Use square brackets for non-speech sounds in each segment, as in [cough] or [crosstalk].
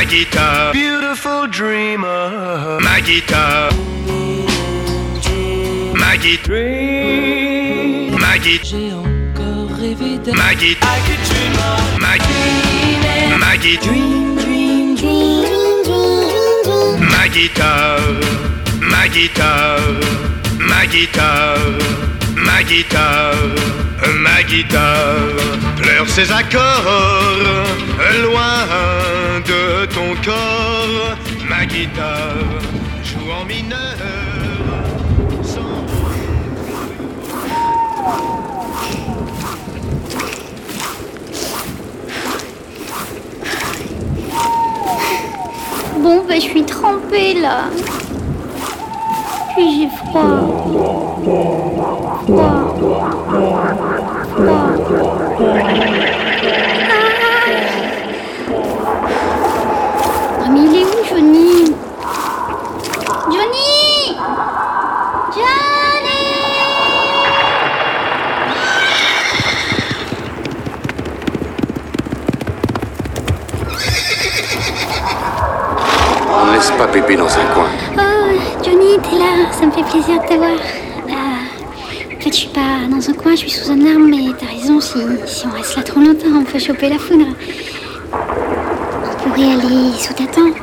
ma guitare, beautiful dreamer. ma guitare, ma guitare, ma guitare, J'ai encore rêvé ma guitare, could dream of ma guitare, ma guitare, dream, dream, dream. ma guitare, ma guitare, ma guitare, ma guitare, ma guitare pleure ses accords loin de ton corps. Ma guitare joue en mineur. sans- Bon, bah, je suis trempée là. Puis j'ai froid. Froid. Froid. Laisse pas Pépé dans un coin. Oh, Johnny, t'es là, ça me fait plaisir de te voir. Euh, en fait, je suis pas dans un coin, je suis sous un arbre, mais t'as raison, si, si on reste là trop longtemps, on peut choper la foudre. On pourrait aller sous ta tente.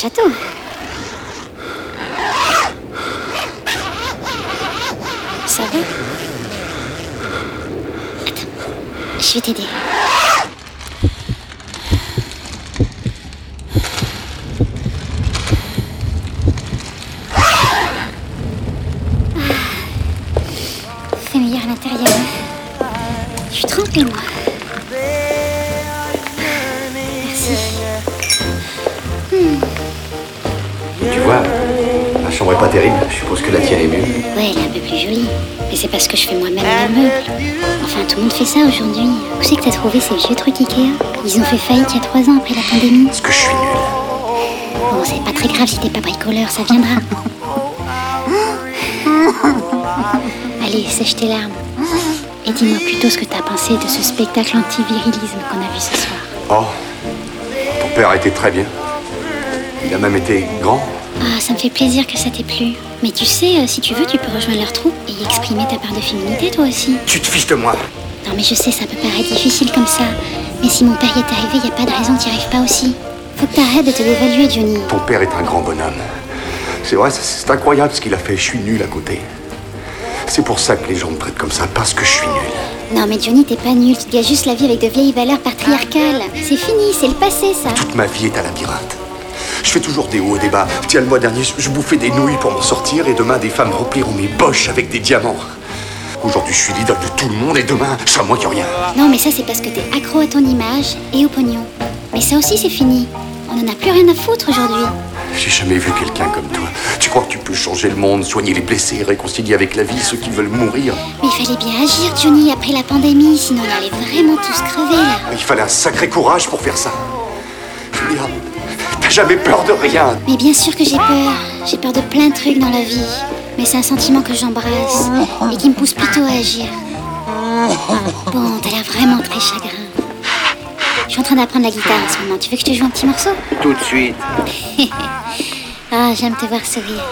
Château. Ça va Attends, je vais t'aider. Ah. Meilleur à l'intérieur. Je suis trempée, moi. Vois, ma chambre est pas terrible. Je suppose que la tienne est mieux. Ouais, elle est un peu plus jolie. Mais c'est parce que je fais moi-même les meubles. Enfin, tout le monde fait ça aujourd'hui. Où c'est que t'as trouvé ces vieux trucs Ikea? Ils ont fait faillite il y a trois ans après la pandémie. Parce que je suis nul. Bon, c'est pas très grave si t'es pas bricoleur, ça viendra. Allez, sèche tes larmes. Et dis-moi plutôt ce que t'as pensé de ce spectacle anti-virilisme qu'on a vu ce soir. Oh, ton père a été très bien. Il a même été grand. Ah, ça me fait plaisir que ça t'ait plu. Mais tu sais, euh, si tu veux, tu peux rejoindre leur troupe et y exprimer ta part de féminité, toi aussi. Tu te fiches de moi. Non, mais je sais, ça peut paraître difficile comme ça. Mais si mon père y est arrivé, y a pas de raison que t'y arrives pas aussi. Faut que t'arrêtes de te dévaluer, Johnny. Ton père est un grand bonhomme. C'est vrai, c'est- incroyable ce qu'il a fait. Je suis nul à côté. C'est pour ça que les gens me traitent comme ça, parce que je suis nul. Non, mais Johnny, t'es pas nul. Tu te gages juste la vie avec de vieilles valeurs patriarcales. C'est fini, c'est le passé, ça. Toute ma vie est un labyrinthe. Je fais toujours des hauts et des bas. Tiens, le mois dernier, je- bouffais des nouilles pour m'en sortir et demain, des femmes rempliront mes poches avec des diamants. Aujourd'hui, je suis l'idole de tout le monde et demain, je serai moins que rien. Non, mais ça, c'est parce que t'es accro à ton image et au pognon. Mais ça aussi, c'est fini. On en a plus rien à foutre aujourd'hui. J'ai jamais vu quelqu'un comme toi. Tu crois que tu peux changer le monde, soigner les blessés, réconcilier avec la vie ceux qui veulent mourir? Mais il fallait bien agir, Johnny, après la pandémie, sinon on allait vraiment tous crever, là. Il fallait un sacré courage pour faire ça. Julia, t'as jamais peur de rien. Mais bien sûr que j'ai peur. J'ai peur de plein de trucs dans la vie. Mais c'est un sentiment que j'embrasse et qui me pousse plutôt à agir. Bon, t'as l'air vraiment très chagrin. Je suis en train d'apprendre la guitare en ce moment. Tu veux que je te joue un petit morceau? Tout de suite. [laughs] Ah, j'aime te voir sourire.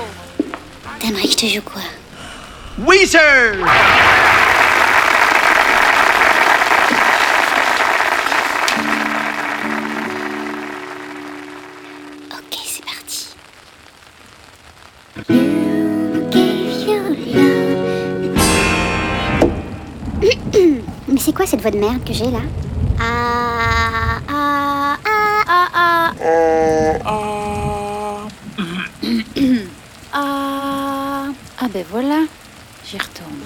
T'aimerais que je te joue quoi? Weezer! Ok, Mais c'est quoi cette voix de merde que j'ai là Ah, ah, ah, ah, ah. Ah, ah [coughs] ben voilà, j'y retourne.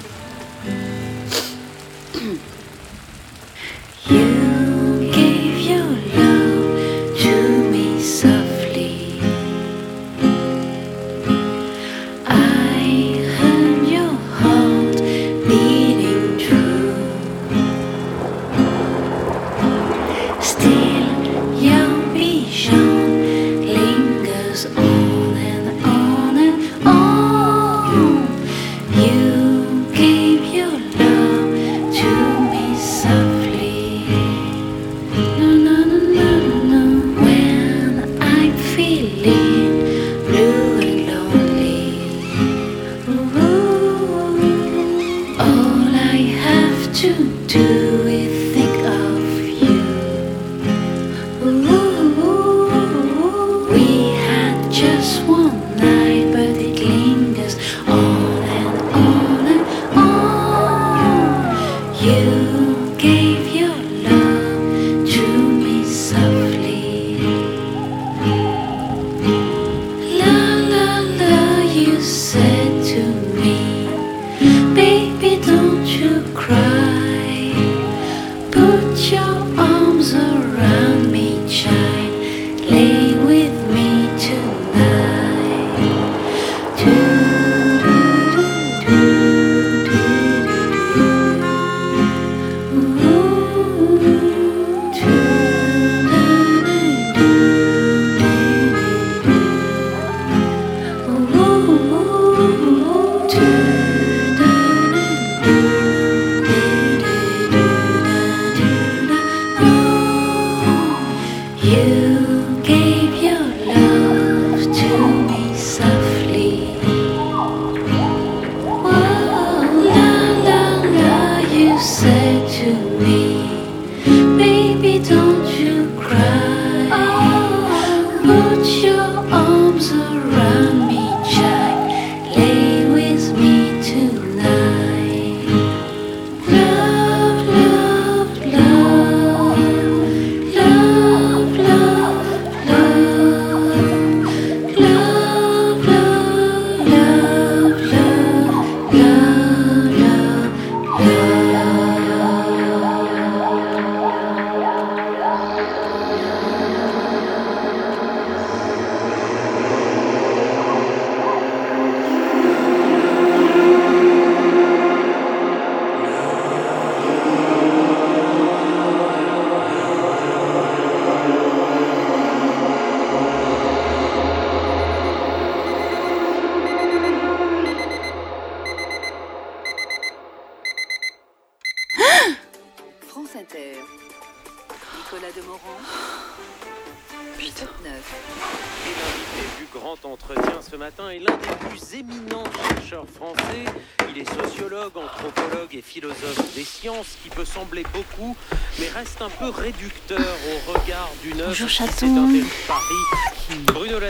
To do is think of you. We had just one night, but it lingers on and on and on. You gave your love to me softly. good. Inter. Nicolas Demorand. 8 9. Et l'invité du grand entretien ce matin est l'un des plus éminents chercheurs français. Il est sociologue, anthropologue et philosophe des sciences, qui peut sembler beaucoup, mais reste un peu réducteur au regard d'une œuvre Bonjour, qui s'est Paris.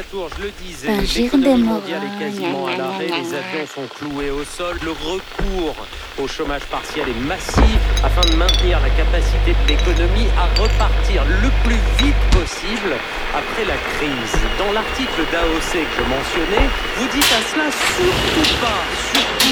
Je le disais, l'économie des mondiale est quasiment à l'arrêt, les avions sont cloués au sol, le recours au chômage partiel est massif afin de maintenir la capacité de l'économie à repartir le plus vite possible après la crise. Dans l'article d'AOC que je mentionnais, vous dites à cela surtout pas,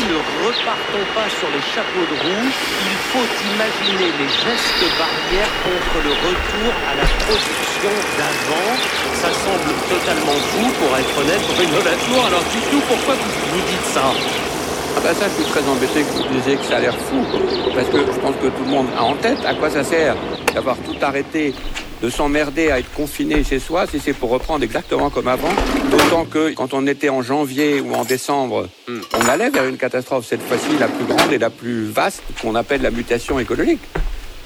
ne repartons pas sur les chapeaux de roue, il faut imaginer les gestes barrières contre le retour à la production d'avant. Ça semble totalement fou pour être honnête, Bruno Latour, alors dites-nous pourquoi vous, vous dites ça? Ah bah ça, je suis très embêté que vous disiez que ça a l'air fou, parce que je pense que tout le monde a en tête à quoi ça sert d'avoir tout arrêté, de s'emmerder à être confiné chez soi, si c'est pour reprendre exactement comme avant. Que quand on était en janvier ou en décembre, on allait vers une catastrophe, cette fois-ci la plus grande et la plus vaste, qu'on appelle la mutation écologique.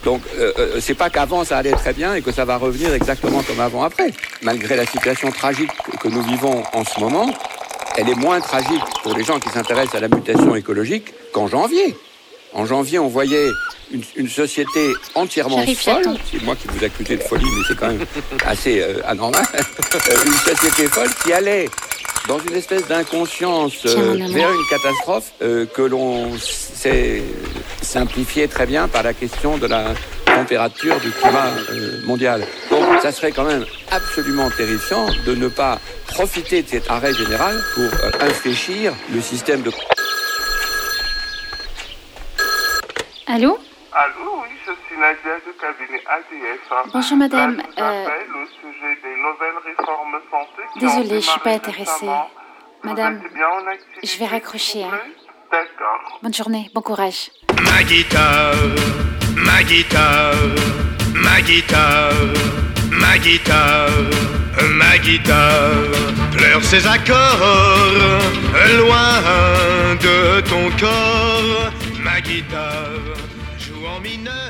Donc, euh, euh, c'est pas qu'avant ça allait très bien et que ça va revenir exactement comme avant après. Malgré la situation tragique que nous vivons en ce moment, elle est moins tragique pour les gens qui s'intéressent à la mutation écologique qu'en janvier. En janvier, on voyait une, une société entièrement folle. C'est moi qui vous accusez de folie, mais c'est quand même [laughs] assez euh, anormal. [laughs] Euh, une société folle qui allait dans une espèce d'inconscience euh, vers une catastrophe euh, que l'on sait simplifier très bien par la question de la température du climat mondial. Donc ça serait quand même absolument terrifiant de ne pas profiter de cet arrêt général pour infléchir le système de... Allô? Allô, oui, je suis Nadia du cabinet ADF. Bonjour, madame. Là, je vous Euh, au sujet des nouvelles réformes santé qui Désolée, je suis pas intéressée. Madame, Vous êtes bien en activité, je vais raccrocher, hein. D'accord. Bonne journée, bon courage. Ma guitare, ma guitare, ma guitare, ma guitare, ma guitare pleure ses accords loin de ton corps. Ma guitare mineur.